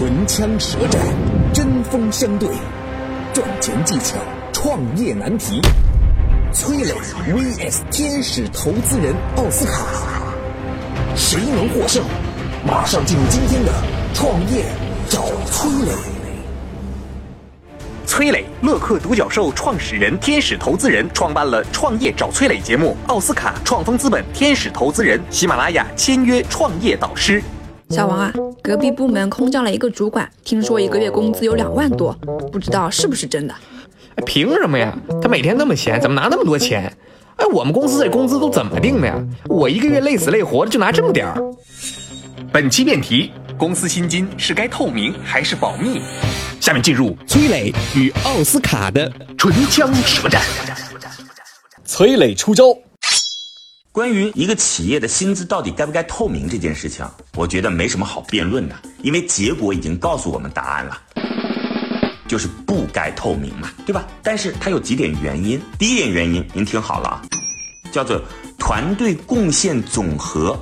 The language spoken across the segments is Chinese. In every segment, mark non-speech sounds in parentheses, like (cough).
唇枪舌战，针锋相对，赚钱技巧，创业难题。崔磊 vs 天使投资人奥斯卡，谁能获胜？马上进入今天的创业找崔磊。崔磊，乐客独角兽创始人、天使投资人，创办了《创业找崔磊》节目。奥斯卡创丰资本天使投资人，喜马拉雅签约创业导师。小王啊，隔壁部门空降了一个主管，听说一个月工资有两万多，不知道是不是真的？凭什么呀？他每天那么闲，怎么拿那么多钱？哎，我们公司这工资都怎么定的呀？我一个月累死累活的就拿这么点儿。本期辩题：公司薪金是该透明还是保密？下面进入崔磊与奥斯卡的唇枪舌战。崔磊出招。关于一个企业的薪资到底该不该透明这件事情，我觉得没什么好辩论的，因为结果已经告诉我们答案了。就是不该透明嘛，对吧？但是它有几点原因。第一点原因，您听好了啊，叫做团队贡献总和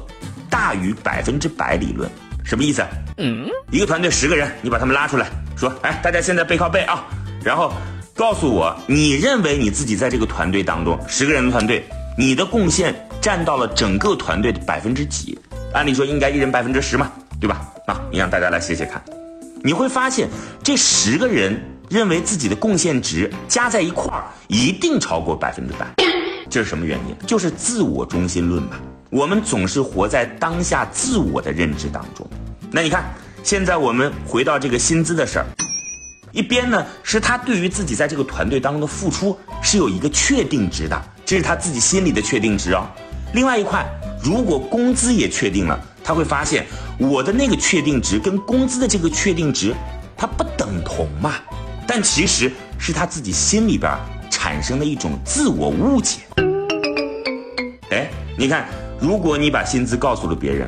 大于百分之百理论。什么意思？嗯，一个团队十个人，你把他们拉出来，说，哎，大家现在背靠背啊，然后告诉我，你认为你自己在这个团队当中，十个人的团队，你的贡献占到了整个团队的百分之几？按理说应该一人百分之十嘛，对吧？啊，你让大家来写写看。你会发现，这十个人认为自己的贡献值加在一块儿一定超过百分之百，这是什么原因？就是自我中心论嘛。我们总是活在当下自我的认知当中。那你看，现在我们回到这个薪资的事儿，一边呢是他对于自己在这个团队当中的付出是有一个确定值的，这是他自己心里的确定值哦。另外一块，如果工资也确定了。他会发现我的那个确定值跟工资的这个确定值，它不等同嘛？但其实是他自己心里边产生的一种自我误解。哎，你看，如果你把薪资告诉了别人，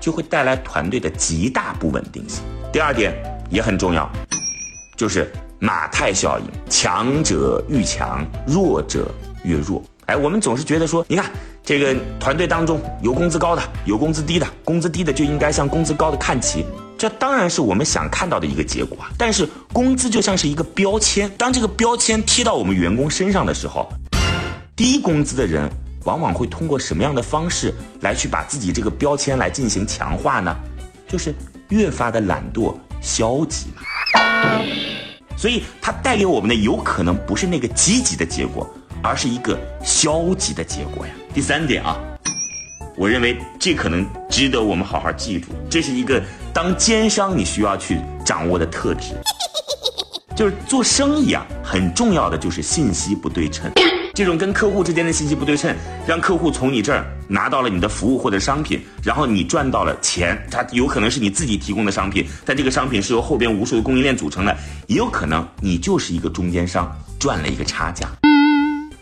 就会带来团队的极大不稳定性。第二点也很重要，就是马太效应，强者愈强，弱者越弱。哎，我们总是觉得说，你看。这个团队当中有工资高的，有工资低的，工资低的就应该向工资高的看齐，这当然是我们想看到的一个结果啊。但是工资就像是一个标签，当这个标签贴到我们员工身上的时候，低工资的人往往会通过什么样的方式来去把自己这个标签来进行强化呢？就是越发的懒惰、消极嘛。所以它带给我们的有可能不是那个积极的结果。而是一个消极的结果呀。第三点啊，我认为这可能值得我们好好记住，这是一个当奸商你需要去掌握的特质，(laughs) 就是做生意啊，很重要的就是信息不对称。(coughs) 这种跟客户之间的信息不对称，让客户从你这儿拿到了你的服务或者商品，然后你赚到了钱，它有可能是你自己提供的商品，但这个商品是由后边无数的供应链组成的，也有可能你就是一个中间商，赚了一个差价。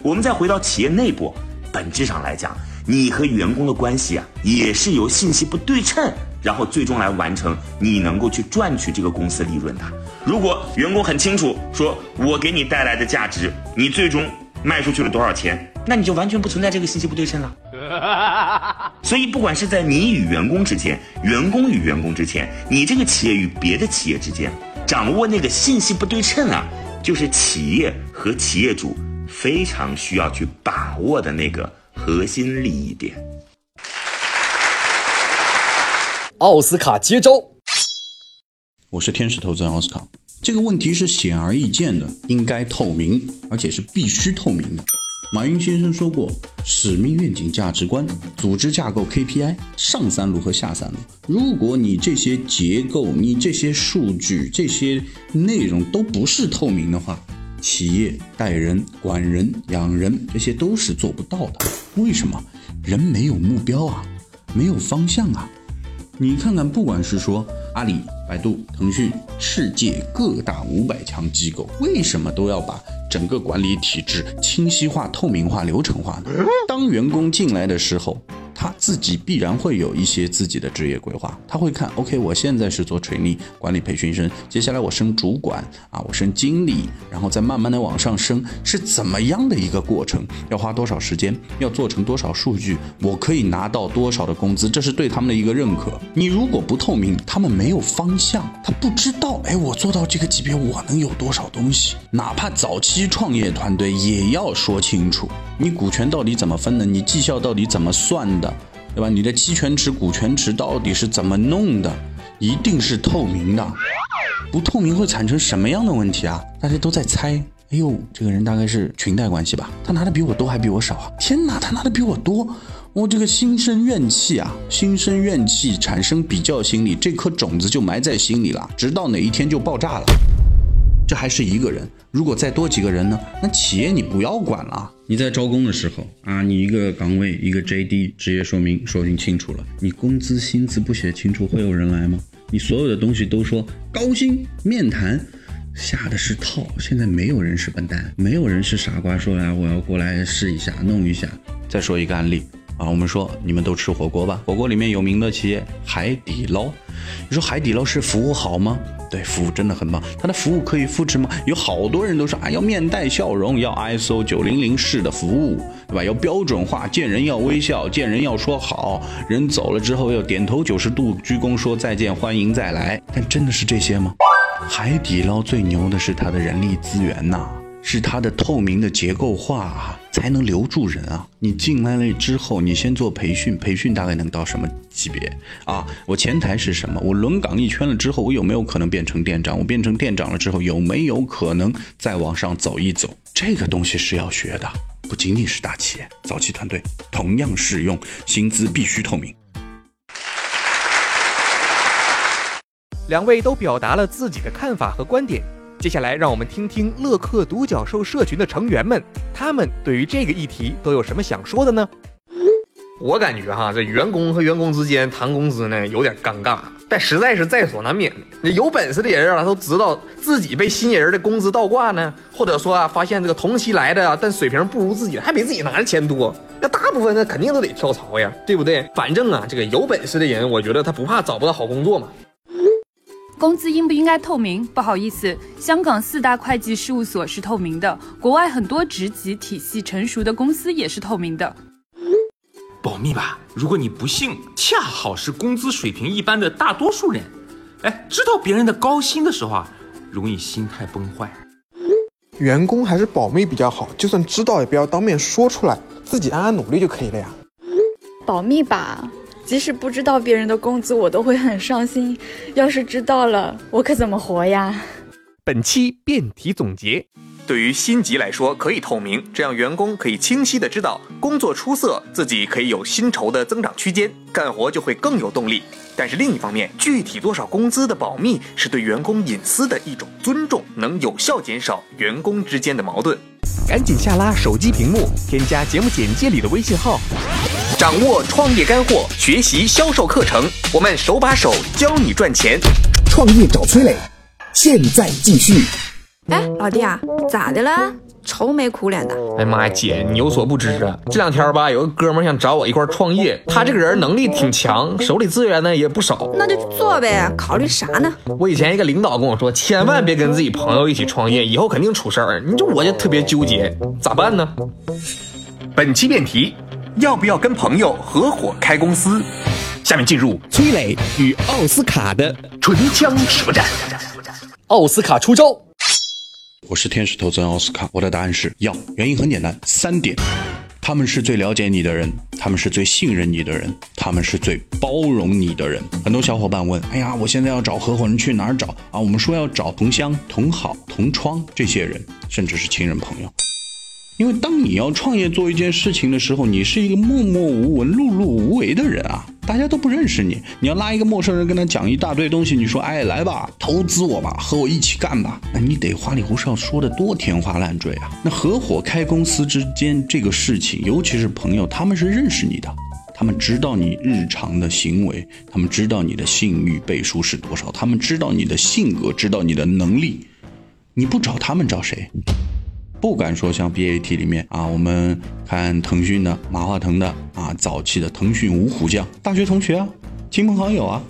我们再回到企业内部，本质上来讲，你和员工的关系啊，也是由信息不对称，然后最终来完成你能够去赚取这个公司利润的。如果员工很清楚说，我给你带来的价值，你最终卖出去了多少钱，那你就完全不存在这个信息不对称了。(laughs) 所以，不管是在你与员工之间，员工与员工之间，你这个企业与别的企业之间，掌握那个信息不对称啊，就是企业和企业主。非常需要去把握的那个核心利益点。奥斯卡接招，我是天使投资人奥斯卡。这个问题是显而易见的，应该透明，而且是必须透明的。马云先生说过，使命、愿景、价值观、组织架构、KPI，上三路和下三路。如果你这些结构、你这些数据、这些内容都不是透明的话，企业带人、管人、养人，这些都是做不到的。为什么？人没有目标啊，没有方向啊。你看看，不管是说阿里、百度、腾讯，世界各大五百强机构，为什么都要把整个管理体制清晰化、透明化、流程化呢？当员工进来的时候。他自己必然会有一些自己的职业规划。他会看，OK，我现在是做垂力管理培训生，接下来我升主管啊，我升经理，然后再慢慢的往上升，是怎么样的一个过程？要花多少时间？要做成多少数据？我可以拿到多少的工资？这是对他们的一个认可。你如果不透明，他们没有方向，他不知道，哎，我做到这个级别，我能有多少东西？哪怕早期创业团队也要说清楚，你股权到底怎么分的？你绩效到底怎么算的？对吧？你的期权池、股权池到底是怎么弄的？一定是透明的，不透明会产生什么样的问题啊？大家都在猜。哎呦，这个人大概是裙带关系吧？他拿的比我多还比我少啊？天哪，他拿的比我多，我这个心生怨气啊！心生怨气，产生比较心理，这颗种子就埋在心里了，直到哪一天就爆炸了。这还是一个人，如果再多几个人呢？那企业你不要管了。你在招工的时候啊，你一个岗位一个 JD 职业说明说明清楚了，你工资薪资不写清楚，会有人来吗？你所有的东西都说高薪面谈，下的是套。现在没有人是笨蛋，没有人是傻瓜，说来我要过来试一下弄一下。再说一个案例啊，我们说你们都吃火锅吧，火锅里面有名的企业海底捞，你说海底捞是服务好吗？对，服务真的很棒。它的服务可以复制吗？有好多人都说啊，要面带笑容，要 ISO 九零零式的服务，对吧？要标准化，见人要微笑，见人要说好，人走了之后要点头九十度鞠躬说再见，欢迎再来。但真的是这些吗？海底捞最牛的是它的人力资源呐，是它的透明的结构化啊。才能留住人啊！你进来了之后，你先做培训，培训大概能到什么级别啊？我前台是什么？我轮岗一圈了之后，我有没有可能变成店长？我变成店长了之后，有没有可能再往上走一走？这个东西是要学的，不仅仅是大企业，早期团队同样适用，薪资必须透明。两位都表达了自己的看法和观点。接下来，让我们听听乐客独角兽社群的成员们，他们对于这个议题都有什么想说的呢？我感觉哈，这员工和员工之间谈工资呢，有点尴尬，但实在是在所难免。那有本事的人啊，都知道自己被新人的工资倒挂呢，或者说啊，发现这个同期来的啊，但水平不如自己的，还比自己拿的钱多，那大部分那肯定都得跳槽呀，对不对？反正啊，这个有本事的人，我觉得他不怕找不到好工作嘛。工资应不应该透明？不好意思，香港四大会计事务所是透明的，国外很多职级体系成熟的公司也是透明的。保密吧，如果你不幸恰好是工资水平一般的大多数人，哎，知道别人的高薪的时候啊，容易心态崩坏。员工还是保密比较好，就算知道也不要当面说出来，自己暗暗努力就可以了呀。保密吧。即使不知道别人的工资，我都会很伤心。要是知道了，我可怎么活呀？本期辩题总结：对于薪级来说，可以透明，这样员工可以清晰的知道工作出色，自己可以有薪酬的增长区间，干活就会更有动力。但是另一方面，具体多少工资的保密是对员工隐私的一种尊重，能有效减少员工之间的矛盾。赶紧下拉手机屏幕，添加节目简介里的微信号。掌握创业干货，学习销售课程，我们手把手教你赚钱。创业找崔磊，现在继续。哎，老弟啊，咋的了？愁眉苦脸的。哎妈呀，姐，你有所不知啊，这两天吧，有个哥们想找我一块创业，他这个人能力挺强，手里资源呢也不少。那就做呗，考虑啥呢？我以前一个领导跟我说，千万别跟自己朋友一起创业，以后肯定出事儿。你说我就特别纠结，咋办呢？本期辩题。要不要跟朋友合伙开公司？下面进入崔磊与奥斯卡的唇枪舌战。奥斯卡出招。我是天使投资人奥斯卡，我的答案是要。原因很简单，三点：他们是最了解你的人，他们是最信任你的人，他们是最包容你的人。很多小伙伴问：哎呀，我现在要找合伙人去哪儿找啊？我们说要找同乡、同好、同窗这些人，甚至是亲人朋友。因为当你要创业做一件事情的时候，你是一个默默无闻、碌碌无为的人啊，大家都不认识你。你要拉一个陌生人跟他讲一大堆东西，你说，哎，来吧，投资我吧，和我一起干吧，那你得花里胡哨说的多天花乱坠啊。那合伙开公司之间这个事情，尤其是朋友，他们是认识你的，他们知道你日常的行为，他们知道你的信誉背书是多少，他们知道你的性格，知道你的能力，你不找他们找谁？不敢说像 BAT 里面啊，我们看腾讯的马化腾的啊，早期的腾讯五虎将，大学同学啊，亲朋好友啊。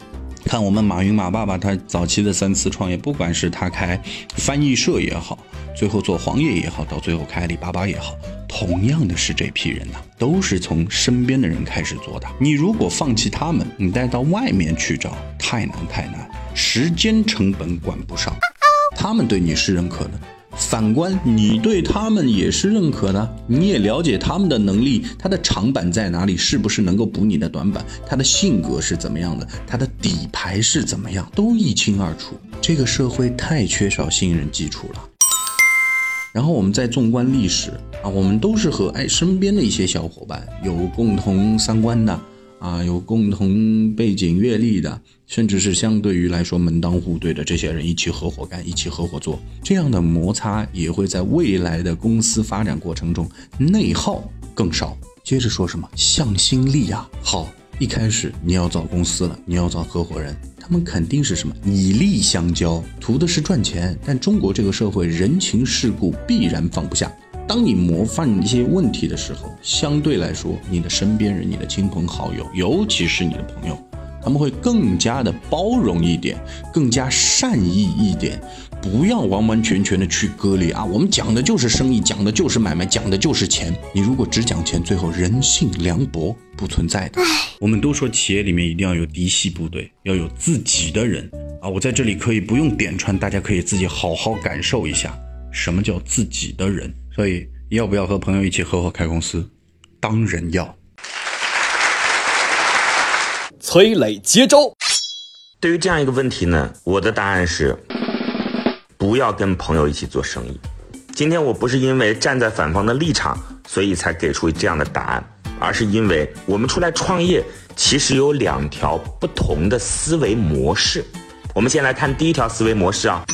看我们马云马爸爸，他早期的三次创业，不管是他开翻译社也好，最后做黄页也好，到最后开阿里巴巴也好，同样的是这批人呐，都是从身边的人开始做的。你如果放弃他们，你带到外面去找，太难太难，时间成本管不上。他们对你是认可的。反观你对他们也是认可的，你也了解他们的能力，他的长板在哪里，是不是能够补你的短板，他的性格是怎么样的，他的底牌是怎么样，都一清二楚。这个社会太缺少信任基础了。然后我们再纵观历史啊，我们都是和哎身边的一些小伙伴有共同三观的。啊，有共同背景阅历的，甚至是相对于来说门当户对的这些人一起合伙干，一起合伙做，这样的摩擦也会在未来的公司发展过程中内耗更少。接着说什么向心力啊？好，一开始你要找公司了，你要找合伙人，他们肯定是什么以利相交，图的是赚钱。但中国这个社会人情世故必然放不下。当你模范一些问题的时候，相对来说，你的身边人、你的亲朋好友，尤其是你的朋友，他们会更加的包容一点，更加善意一点，不要完完全全的去割裂啊！我们讲的就是生意，讲的就是买卖，讲的就是钱。你如果只讲钱，最后人性凉薄不存在的。我们都说企业里面一定要有嫡系部队，要有自己的人啊！我在这里可以不用点穿，大家可以自己好好感受一下，什么叫自己的人。所以要不要和朋友一起合伙开公司？当然要。崔磊接招。对于这样一个问题呢，我的答案是：不要跟朋友一起做生意。今天我不是因为站在反方的立场，所以才给出这样的答案，而是因为我们出来创业，其实有两条不同的思维模式。我们先来看第一条思维模式啊，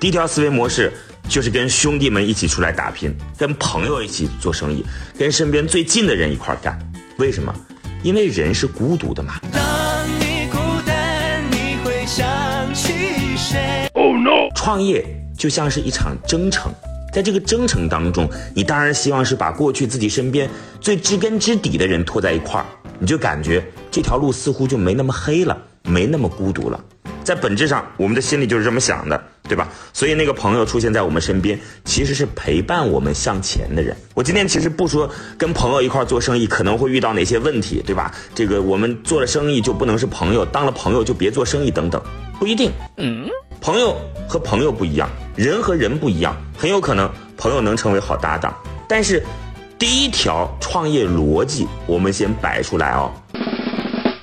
第一条思维模式。就是跟兄弟们一起出来打拼，跟朋友一起做生意，跟身边最近的人一块干。为什么？因为人是孤独的嘛。当你孤单，你会想起谁？Oh no！创业就像是一场征程，在这个征程当中，你当然希望是把过去自己身边最知根知底的人拖在一块儿，你就感觉这条路似乎就没那么黑了，没那么孤独了。在本质上，我们的心里就是这么想的，对吧？所以那个朋友出现在我们身边，其实是陪伴我们向前的人。我今天其实不说跟朋友一块做生意可能会遇到哪些问题，对吧？这个我们做了生意就不能是朋友，当了朋友就别做生意等等，不一定。嗯，朋友和朋友不一样，人和人不一样，很有可能朋友能成为好搭档。但是，第一条创业逻辑我们先摆出来哦，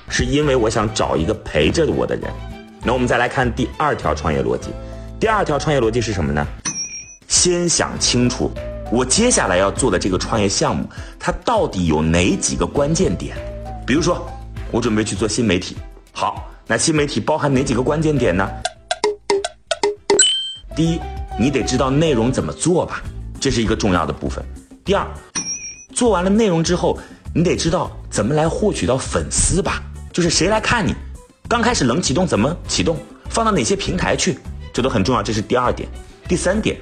是因为我想找一个陪着我的人。那我们再来看第二条创业逻辑，第二条创业逻辑是什么呢？先想清楚，我接下来要做的这个创业项目，它到底有哪几个关键点？比如说，我准备去做新媒体，好，那新媒体包含哪几个关键点呢？第一，你得知道内容怎么做吧，这是一个重要的部分。第二，做完了内容之后，你得知道怎么来获取到粉丝吧，就是谁来看你。刚开始冷启动怎么启动？放到哪些平台去？这都很重要。这是第二点。第三点，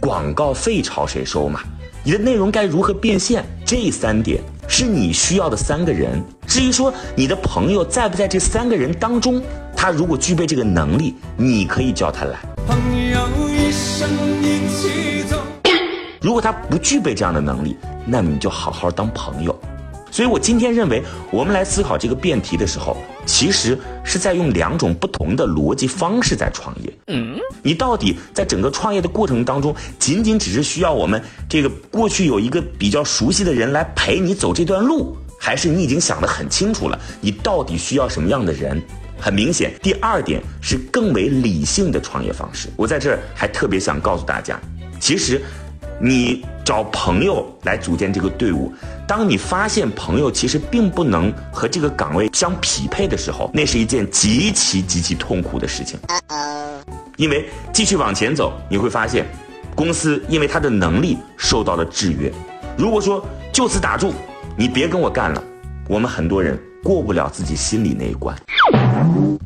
广告费朝谁收嘛？你的内容该如何变现？这三点是你需要的三个人。至于说你的朋友在不在这三个人当中，他如果具备这个能力，你可以叫他来。朋友一生一起走。如果他不具备这样的能力，那你就好好当朋友。所以，我今天认为，我们来思考这个辩题的时候，其实是在用两种不同的逻辑方式在创业。嗯，你到底在整个创业的过程当中，仅仅只是需要我们这个过去有一个比较熟悉的人来陪你走这段路，还是你已经想得很清楚了，你到底需要什么样的人？很明显，第二点是更为理性的创业方式。我在这儿还特别想告诉大家，其实。你找朋友来组建这个队伍，当你发现朋友其实并不能和这个岗位相匹配的时候，那是一件极其极其痛苦的事情。因为继续往前走，你会发现，公司因为他的能力受到了制约。如果说就此打住，你别跟我干了，我们很多人过不了自己心里那一关。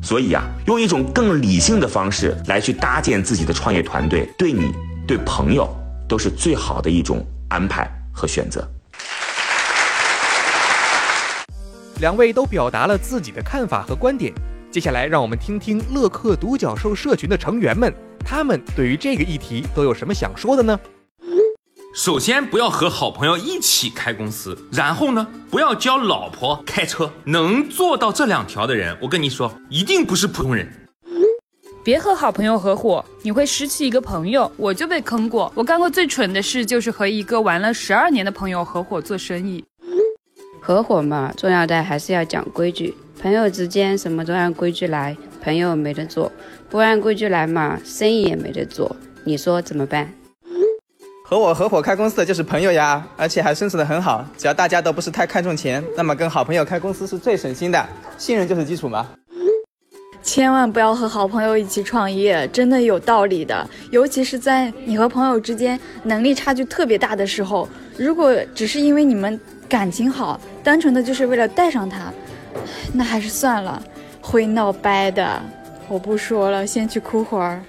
所以啊，用一种更理性的方式来去搭建自己的创业团队，对你，对朋友。都是最好的一种安排和选择。两位都表达了自己的看法和观点，接下来让我们听听乐客独角兽社群的成员们，他们对于这个议题都有什么想说的呢？首先，不要和好朋友一起开公司，然后呢，不要教老婆开车。能做到这两条的人，我跟你说，一定不是普通人。别和好朋友合伙，你会失去一个朋友。我就被坑过，我干过最蠢的事就是和一个玩了十二年的朋友合伙做生意。合伙嘛，重要的还是要讲规矩。朋友之间什么都按规矩来，朋友没得做；不按规矩来嘛，生意也没得做。你说怎么办？和我合伙开公司的就是朋友呀，而且还生存的很好。只要大家都不是太看重钱，那么跟好朋友开公司是最省心的。信任就是基础嘛。千万不要和好朋友一起创业，真的有道理的。尤其是在你和朋友之间能力差距特别大的时候，如果只是因为你们感情好，单纯的就是为了带上他，那还是算了，会闹掰的。我不说了，先去哭会儿。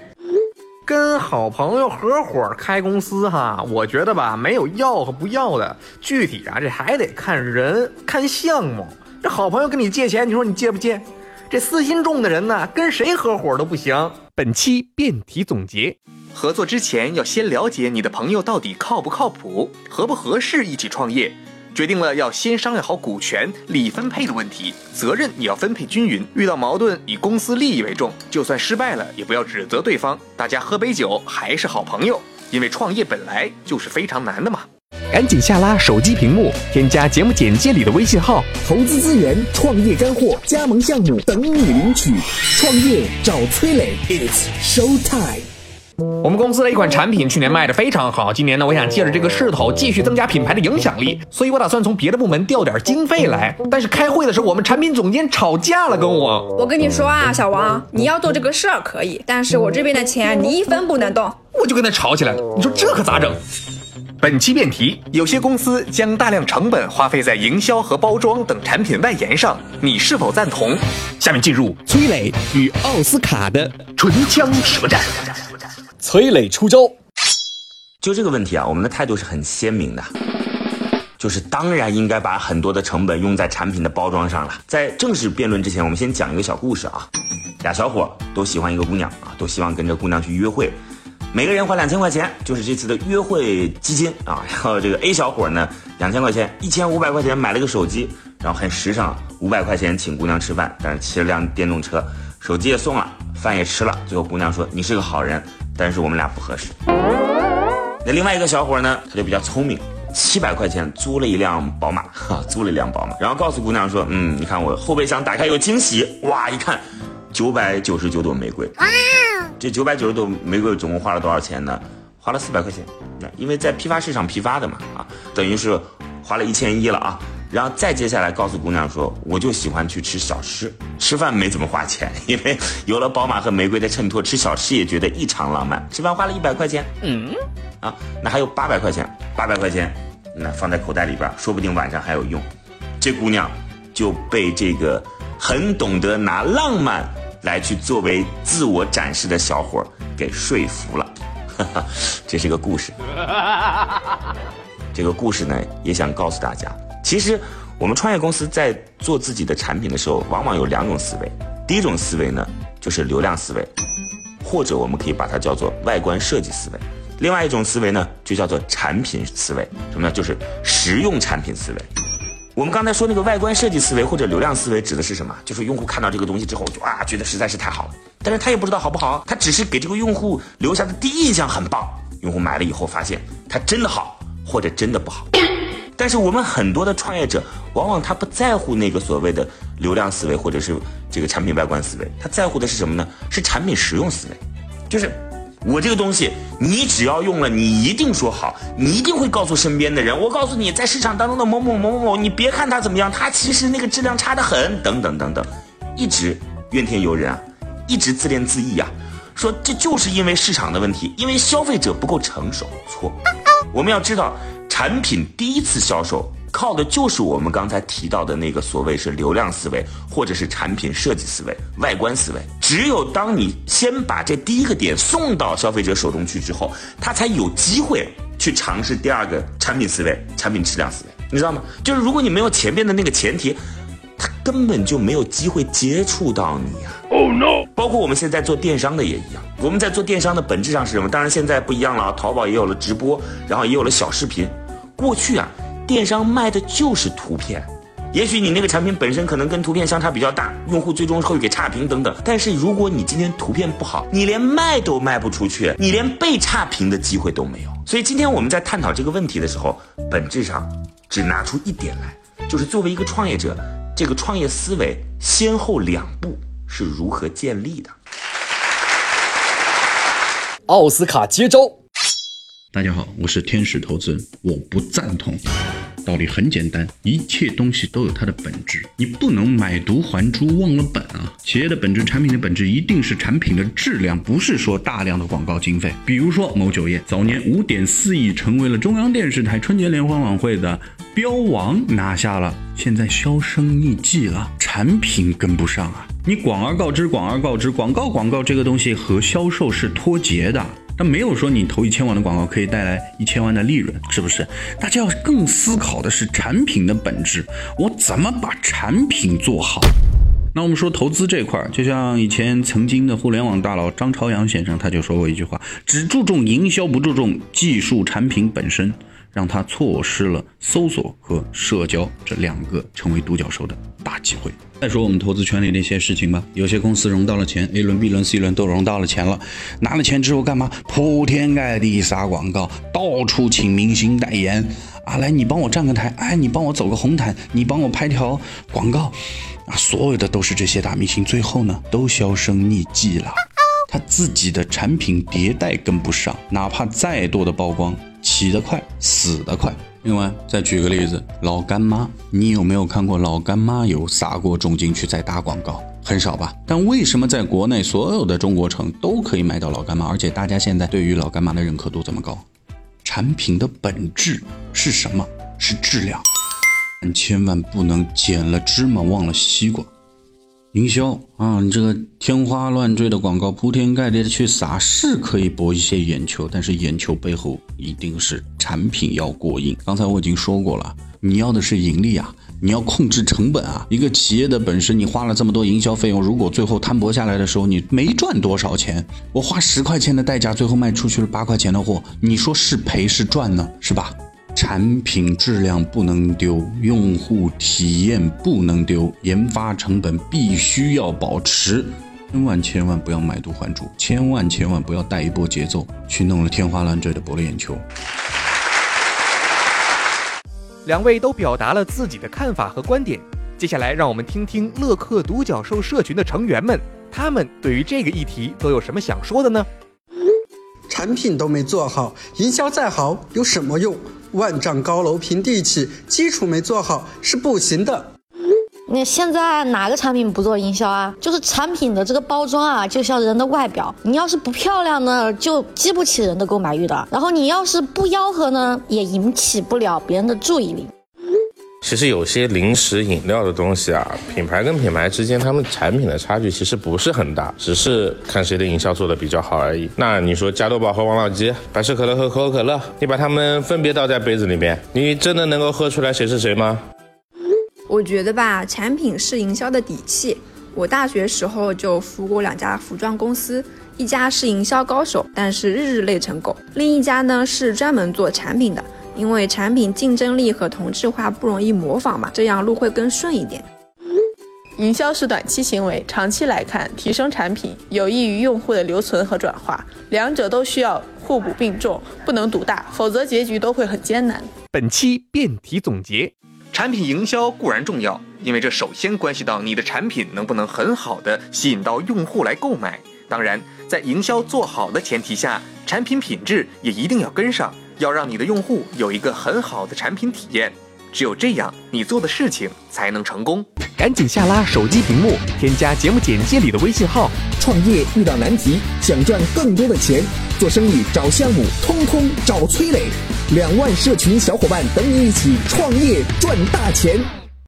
跟好朋友合伙开公司哈，我觉得吧，没有要和不要的，具体啊，这还得看人看项目。这好朋友跟你借钱，你说你借不借？这私心重的人呢，跟谁合伙都不行。本期辩题总结：合作之前要先了解你的朋友到底靠不靠谱，合不合适一起创业。决定了要先商量好股权、利益分配的问题，责任也要分配均匀。遇到矛盾，以公司利益为重，就算失败了，也不要指责对方。大家喝杯酒，还是好朋友。因为创业本来就是非常难的嘛。赶紧下拉手机屏幕，添加节目简介里的微信号，投资资源、创业干货、加盟项目等你领取。创业找崔磊，It's show time。我们公司的一款产品去年卖的非常好，今年呢，我想借着这个势头继续增加品牌的影响力，所以我打算从别的部门调点经费来。但是开会的时候，我们产品总监吵架了，跟我。我跟你说啊，小王，你要做这个事儿可以，但是我这边的钱你一分不能动。我就跟他吵起来了，你说这可咋整？本期辩题：有些公司将大量成本花费在营销和包装等产品外延上，你是否赞同？下面进入崔磊与奥斯卡的唇枪舌战。崔磊出招，就这个问题啊，我们的态度是很鲜明的，就是当然应该把很多的成本用在产品的包装上了。在正式辩论之前，我们先讲一个小故事啊。俩小伙都喜欢一个姑娘啊，都希望跟这姑娘去约会，每个人花两千块钱，就是这次的约会基金啊。(laughs) 然后这个 A 小伙呢，两千块钱，一千五百块钱买了个手机，然后很时尚，五百块钱请姑娘吃饭，但是骑了辆电动车，手机也送了，饭也吃了。最后姑娘说：“你是个好人。”但是我们俩不合适。那另外一个小伙呢，他就比较聪明，七百块钱租了一辆宝马，哈，租了一辆宝马，然后告诉姑娘说，嗯，你看我后备箱打开有惊喜，哇，一看，九百九十九朵玫瑰，这九百九十朵玫瑰总共花了多少钱呢？花了四百块钱，那因为在批发市场批发的嘛，啊，等于是花了一千一了啊。然后再接下来告诉姑娘说，我就喜欢去吃小吃，吃饭没怎么花钱，(laughs) 因为有了宝马和玫瑰的衬托，吃小吃也觉得异常浪漫。吃饭花了一百块钱，嗯，啊，那还有八百块钱，八百块钱，那放在口袋里边，说不定晚上还有用。这姑娘就被这个很懂得拿浪漫来去作为自我展示的小伙给说服了。哈 (laughs) 哈这是个故事，(laughs) 这个故事呢，也想告诉大家。其实，我们创业公司在做自己的产品的时候，往往有两种思维。第一种思维呢，就是流量思维，或者我们可以把它叫做外观设计思维。另外一种思维呢，就叫做产品思维。什么呢？就是实用产品思维。我们刚才说那个外观设计思维或者流量思维指的是什么？就是用户看到这个东西之后，就啊，觉得实在是太好了。但是他也不知道好不好，他只是给这个用户留下的第一印象很棒。用户买了以后发现它真的好，或者真的不好。但是我们很多的创业者，往往他不在乎那个所谓的流量思维，或者是这个产品外观思维，他在乎的是什么呢？是产品实用思维，就是我这个东西，你只要用了，你一定说好，你一定会告诉身边的人。我告诉你，在市场当中的某某某某某，你别看它怎么样，它其实那个质量差得很，等等等等，一直怨天尤人啊，一直自怜自艾啊，说这就是因为市场的问题，因为消费者不够成熟。错，我们要知道。产品第一次销售靠的就是我们刚才提到的那个所谓是流量思维，或者是产品设计思维、外观思维。只有当你先把这第一个点送到消费者手中去之后，他才有机会去尝试第二个产品思维、产品质量思维，你知道吗？就是如果你没有前面的那个前提，他根本就没有机会接触到你啊。Oh no！包括我们现在做电商的也一样，我们在做电商的本质上是什么？当然现在不一样了啊，淘宝也有了直播，然后也有了小视频。过去啊，电商卖的就是图片。也许你那个产品本身可能跟图片相差比较大，用户最终会给差评等等。但是如果你今天图片不好，你连卖都卖不出去，你连被差评的机会都没有。所以今天我们在探讨这个问题的时候，本质上只拿出一点来，就是作为一个创业者，这个创业思维先后两步是如何建立的。奥斯卡接招。大家好，我是天使投资人，我不赞同。道理很简单，一切东西都有它的本质，你不能买椟还珠忘了本啊！企业的本质、产品的本质一定是产品的质量，不是说大量的广告经费。比如说某酒业，早年五点四亿成为了中央电视台春节联欢晚会的标王，拿下了，现在销声匿迹了，产品跟不上啊！你广而告之，广而告之，广告广告这个东西和销售是脱节的。他没有说你投一千万的广告可以带来一千万的利润，是不是？大家要更思考的是产品的本质，我怎么把产品做好？那我们说投资这块儿，就像以前曾经的互联网大佬张朝阳先生他就说过一句话：只注重营销，不注重技术产品本身。让他错失了搜索和社交这两个成为独角兽的大机会。再说我们投资圈里那些事情吧，有些公司融到了钱，A 轮、B 轮、C 轮都融到了钱了，拿了钱之后干嘛？铺天盖地撒广告，到处请明星代言啊！来，你帮我站个台，哎，你帮我走个红毯，你帮我拍条广告，啊，所有的都是这些大明星，最后呢都销声匿迹了，他自己的产品迭代跟不上，哪怕再多的曝光。起得快，死得快。另外，再举个例子，老干妈，你有没有看过老干妈油撒过重金去再打广告？很少吧？但为什么在国内所有的中国城都可以买到老干妈？而且大家现在对于老干妈的认可度这么高？产品的本质是什么？是质量。但千万不能捡了芝麻忘了西瓜。营销啊，你这个天花乱坠的广告铺天盖地的去撒，是可以博一些眼球，但是眼球背后一定是产品要过硬。刚才我已经说过了，你要的是盈利啊，你要控制成本啊。一个企业的本身，你花了这么多营销费用，如果最后摊薄下来的时候，你没赚多少钱，我花十块钱的代价，最后卖出去了八块钱的货，你说是赔是赚呢？是吧？产品质量不能丢，用户体验不能丢，研发成本必须要保持。千万千万不要买椟还珠，千万千万不要带一波节奏去弄了天花乱坠的博了眼球。两位都表达了自己的看法和观点，接下来让我们听听乐客独角兽社群的成员们，他们对于这个议题都有什么想说的呢？产品都没做好，营销再好有什么用？万丈高楼平地起，基础没做好是不行的。那现在哪个产品不做营销啊？就是产品的这个包装啊，就像人的外表，你要是不漂亮呢，就激不起人的购买欲的。然后你要是不吆喝呢，也引起不了别人的注意力。其实有些零食饮料的东西啊，品牌跟品牌之间，他们产品的差距其实不是很大，只是看谁的营销做的比较好而已。那你说加多宝和王老吉，百事可乐和可口可乐，你把它们分别倒在杯子里面，你真的能够喝出来谁是谁吗？我觉得吧，产品是营销的底气。我大学时候就服过两家服装公司，一家是营销高手，但是日日累成狗；另一家呢是专门做产品的。因为产品竞争力和同质化不容易模仿嘛，这样路会更顺一点。营销是短期行为，长期来看，提升产品有益于用户的留存和转化，两者都需要互补并重，不能独大，否则结局都会很艰难。本期辩题总结：产品营销固然重要，因为这首先关系到你的产品能不能很好的吸引到用户来购买。当然，在营销做好的前提下，产品品质也一定要跟上。要让你的用户有一个很好的产品体验，只有这样，你做的事情才能成功。赶紧下拉手机屏幕，添加节目简介里的微信号。创业遇到难题，想赚更多的钱，做生意找项目，通通找崔磊。两万社群小伙伴等你一起创业赚大钱。